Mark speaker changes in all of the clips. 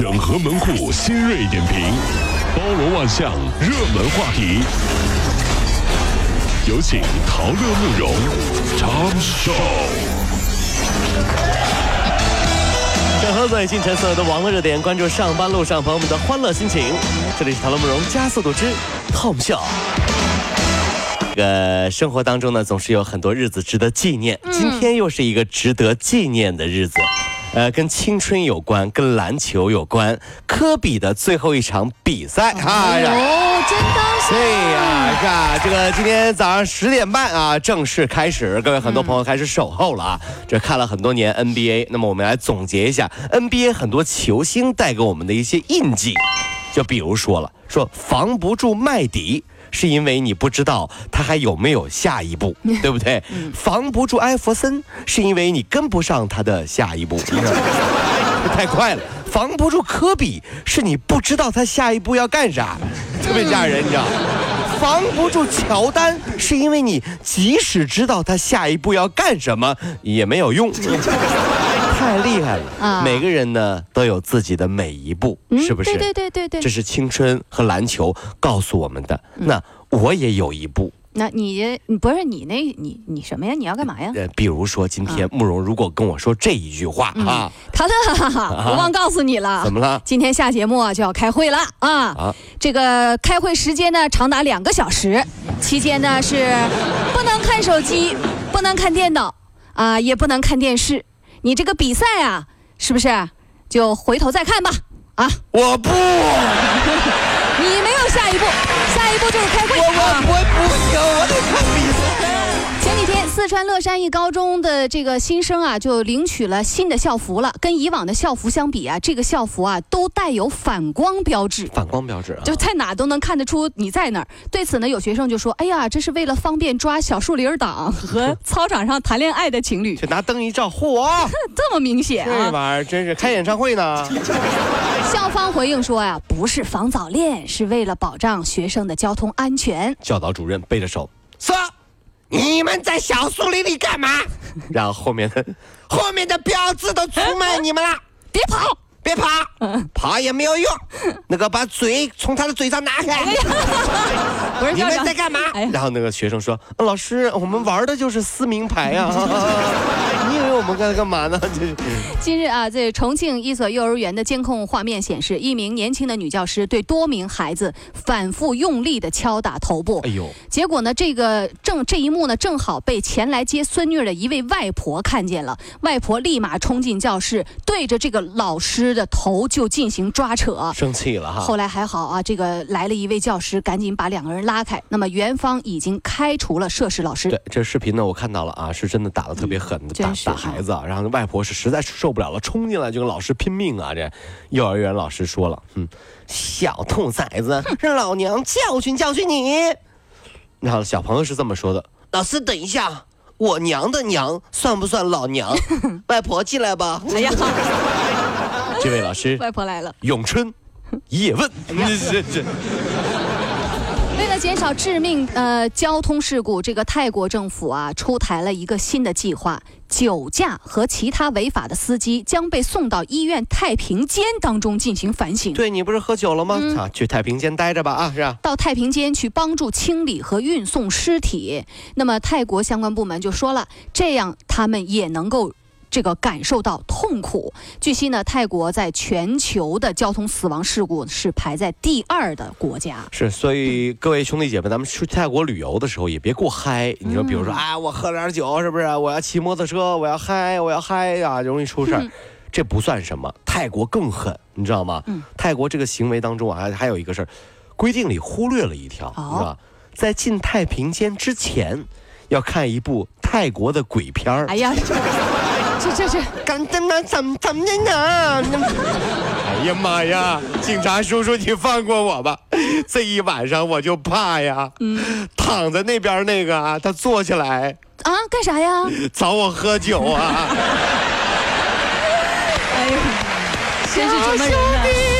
Speaker 1: 整合门户新锐点评，包罗万象，热门话题。有请陶乐慕容长寿。
Speaker 2: 整合最近城所有的网络热点，关注上班路上朋友们的欢乐心情。这里是陶乐慕容加速度之 Tom Show。这个生活当中呢，总是有很多日子值得纪念。今天又是一个值得纪念的日子，呃，跟青春有关，跟篮球有关。科比的最后一场比赛，哎呀。
Speaker 3: 哦，真高兴！
Speaker 2: 对呀，是吧？这个今天早上十点半啊，正式开始。各位很多朋友开始守候了啊，这看了很多年 NBA。那么我们来总结一下 NBA 很多球星带给我们的一些印记，就比如说了，说防不住麦迪。是因为你不知道他还有没有下一步，对不对？防不住艾弗森，是因为你跟不上他的下一步，太快了。防不住科比，是你不知道他下一步要干啥，特别吓人，你知道。防不住乔丹，是因为你即使知道他下一步要干什么，也没有用。太厉害了啊！每个人呢都有自己的每一步，是不是？
Speaker 3: 对对对对对，
Speaker 2: 这是青春和篮球告诉我们的。那我也有一步。
Speaker 3: 那你你不是你那你你什么呀？你要干嘛呀？
Speaker 2: 呃，比如说今天慕容如果跟我说这一句话啊，
Speaker 3: 陶乐，我忘告诉你了。
Speaker 2: 怎么了？
Speaker 3: 今天下节目啊就要开会了啊！啊，这个开会时间呢长达两个小时，期间呢是不能看手机，不能看电脑啊，也不能看电视。你这个比赛啊，是不是就回头再看吧？啊，
Speaker 2: 我不，
Speaker 3: 你没有下一步，下一步就是开会。
Speaker 2: 我我我不行，我得看
Speaker 3: 四川乐山一高中的这个新生啊，就领取了新的校服了。跟以往的校服相比啊，这个校服啊都带有反光标志。
Speaker 2: 反光标志，啊
Speaker 3: 就在哪都能看得出你在哪儿。对此呢，有学生就说：“哎呀，这是为了方便抓小树林党和操场上谈恋爱的情侣。”
Speaker 2: 就拿灯一照，嚯，
Speaker 3: 这么明显啊！
Speaker 2: 这玩意儿真是开演唱会呢。
Speaker 3: 校方回应说呀，不是防早恋，是为了保障学生的交通安全。
Speaker 2: 教导主任背着手说。你们在小树林里干嘛？然后后面的 后面的标志都出卖 你们了，
Speaker 3: 别跑，
Speaker 2: 别跑，跑也没有用。那个把嘴从他的嘴上拿开。你们在干嘛？然后那个学生说：“老师，我们玩的就是撕名牌呀。”你以为我们刚才干嘛呢？
Speaker 3: 近日啊，在重庆一所幼儿园的监控画面显示，一名年轻的女教师对多名孩子反复用力的敲打头部。哎呦！结果呢，这个正这一幕呢，正好被前来接孙女的一位外婆看见了。外婆立马冲进教室，对着这个老师的头就进行抓扯。
Speaker 2: 生气了哈。
Speaker 3: 后来还好啊，这个来了一位教师，赶紧把两个人拉开。那么园方已经开除了涉事老师。
Speaker 2: 对，这视频呢，我看到了啊，是真的打的特别狠，打打孩子。然后外婆是实在是受不了了，冲进来就跟老师拼命啊！这幼儿园老师说了，嗯，小兔崽子，让老娘教训教训你。然后小朋友是这么说的：“老师，等一下，我娘的娘算不算老娘？”外婆进来吧。哎呀，这位老师，
Speaker 3: 外婆来了。
Speaker 2: 咏春，叶问。这这。
Speaker 3: 减少致命呃交通事故，这个泰国政府啊出台了一个新的计划，酒驾和其他违法的司机将被送到医院太平间当中进行反省。
Speaker 2: 对你不是喝酒了吗？啊，去太平间待着吧啊，是啊。
Speaker 3: 到太平间去帮助清理和运送尸体。那么泰国相关部门就说了，这样他们也能够。这个感受到痛苦。据悉呢，泰国在全球的交通死亡事故是排在第二的国家。
Speaker 2: 是，所以各位兄弟姐妹，咱们去泰国旅游的时候也别过嗨。你说，比如说，哎，我喝点酒，是不是？我要骑摩托车，我要嗨，我要嗨呀，容易出事儿。这不算什么，泰国更狠，你知道吗？泰国这个行为当中啊，还还有一个事儿，规定里忽略了一条，是吧？在进太平间之前，要看一部泰国的鬼片儿。哎呀！
Speaker 3: 这这这，
Speaker 2: 干等等怎么怎么呢？哎呀妈呀！警察叔叔，你放过我吧！这一晚上我就怕呀。嗯，躺在那边那个，他坐起来
Speaker 3: 啊，干啥呀？
Speaker 2: 找我喝酒啊！哎呀，
Speaker 3: 真是什么人啊！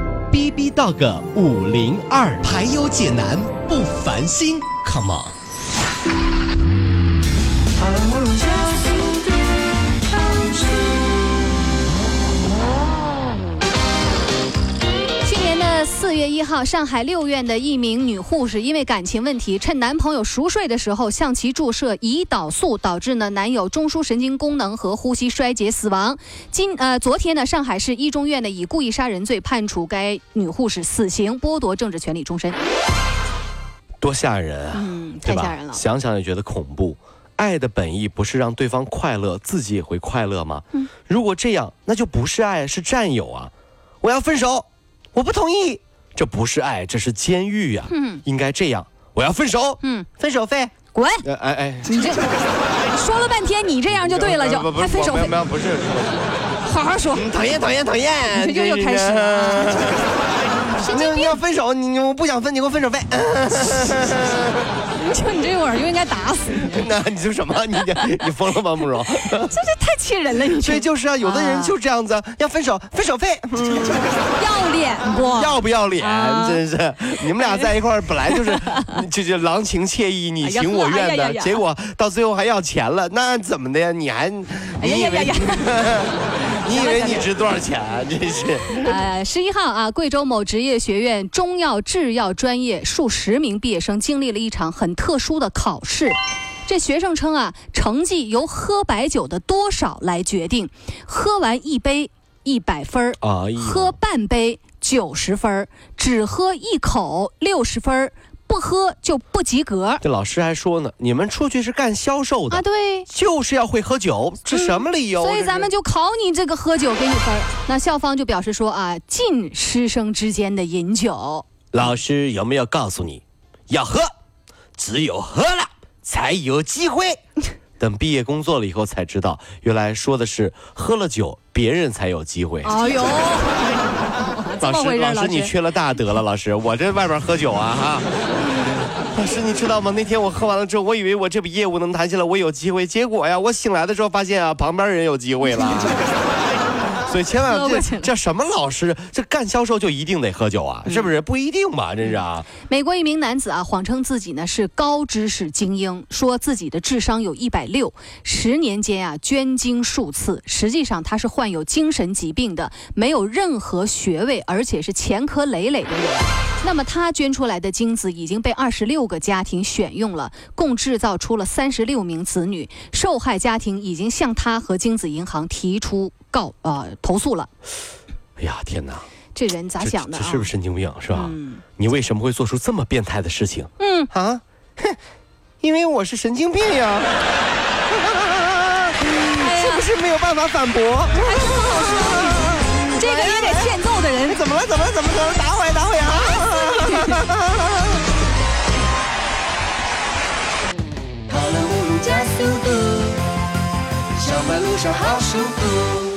Speaker 4: B B Dog 五零二，排忧解难不烦心，Come on。
Speaker 3: 号，上海六院的一名女护士因为感情问题，趁男朋友熟睡的时候向其注射胰岛素，导致呢男友中枢神经功能和呼吸衰竭死亡。今呃昨天呢，上海市一中院呢以故意杀人罪判处该女护士死刑，剥夺政治权利终身。
Speaker 2: 多吓人啊！
Speaker 3: 嗯，太吓人了。
Speaker 2: 想想也觉得恐怖。爱的本意不是让对方快乐，自己也会快乐吗？
Speaker 3: 嗯
Speaker 2: 如果这样，那就不是爱，是占有啊！我要分手，我不同意，这不是爱，这是监狱呀、
Speaker 3: 嗯
Speaker 2: 应该这样，我要分手，
Speaker 3: 嗯，
Speaker 2: 分手费，
Speaker 3: 滚！
Speaker 2: 哎哎哎，
Speaker 3: 你这说了半天，你这样就对了，就还分手费
Speaker 2: 不是，
Speaker 3: 好好说。
Speaker 2: 嗯讨厌讨厌讨厌，
Speaker 3: 这又又开始了
Speaker 2: 了。你你要分手，你我不想分，你给我分手费。
Speaker 3: 就你这会儿就应该打死你，
Speaker 2: 那你说什么？你你疯了吗，慕容？
Speaker 3: 这这太气人了！你这
Speaker 2: 所以就是啊，有的人就这样子，要分手，分手费，
Speaker 3: 不？
Speaker 2: 要不要脸？
Speaker 3: 啊
Speaker 2: 真是，你们俩在一块儿本来就是，这 就郎情妾意，你情我愿的，结果到最后还要钱了，那怎么的呀？你还，
Speaker 3: 哎呀呀呀呀！
Speaker 2: 你以为你 值多少钱啊？真是，
Speaker 3: 呃，十一号啊，贵州某职业学院中药制药专业数十名毕业生经历了一场很特殊的考试。这学生称啊，成绩由喝白酒的多少来决定，喝完一杯一百分儿，
Speaker 2: 哎
Speaker 3: 喝半杯九十分儿，只喝一口六十分儿，不喝就不及格
Speaker 2: 这老师还说呢，你们出去是干销售的，
Speaker 3: 啊！对。
Speaker 2: 就是要会喝酒，这什么理由？
Speaker 3: 所以咱们就考你这个喝酒给你分。那校方就表示说啊，禁师生之间的饮酒。
Speaker 2: 老师有没有告诉你，要喝，只有喝了才有机会。等毕业工作了以后才知道，原来说的是喝了酒，别人才有机会。
Speaker 3: 哎呦，
Speaker 2: 老师，
Speaker 3: 回事儿，
Speaker 2: 老师，你缺了大德了，老师，我这外边喝酒啊哈。老师，你知道吗？那天我喝完了之后，我以为我这笔业务能谈下来，我有机会。结果呀，我醒来的时候发现啊，旁边人有机会了。所以千万这什么老师，这干销售就一定得喝酒啊？是不是？不一定吧？这是啊。
Speaker 3: 美国一名男子啊，谎称自己呢是高知识精英，说自己的智商有一百六，十年间啊捐精数次，实际上他是患有精神疾病的，没有任何学位，而且是前科累累的人。那么他捐出来的精子已经被二十六个家庭选用了，共制造出了三十六名子女。受害家庭已经向他和精子银行提出告呃投诉了。
Speaker 2: 哎呀，天哪！
Speaker 3: 这人咋想的啊？
Speaker 2: 这是不是神经病是吧？
Speaker 3: 嗯
Speaker 2: 你为什么会做出这么变态的事情？
Speaker 3: 嗯
Speaker 2: 啊，哼，因为我是神经病呀。
Speaker 3: 哎
Speaker 2: 是不是没有办法反驳？
Speaker 3: 这个也得欠揍的人
Speaker 2: 怎么了？怎么了？怎么怎么？打我呀！打我呀！
Speaker 5: 跑了五路加速度，上班路上好舒服。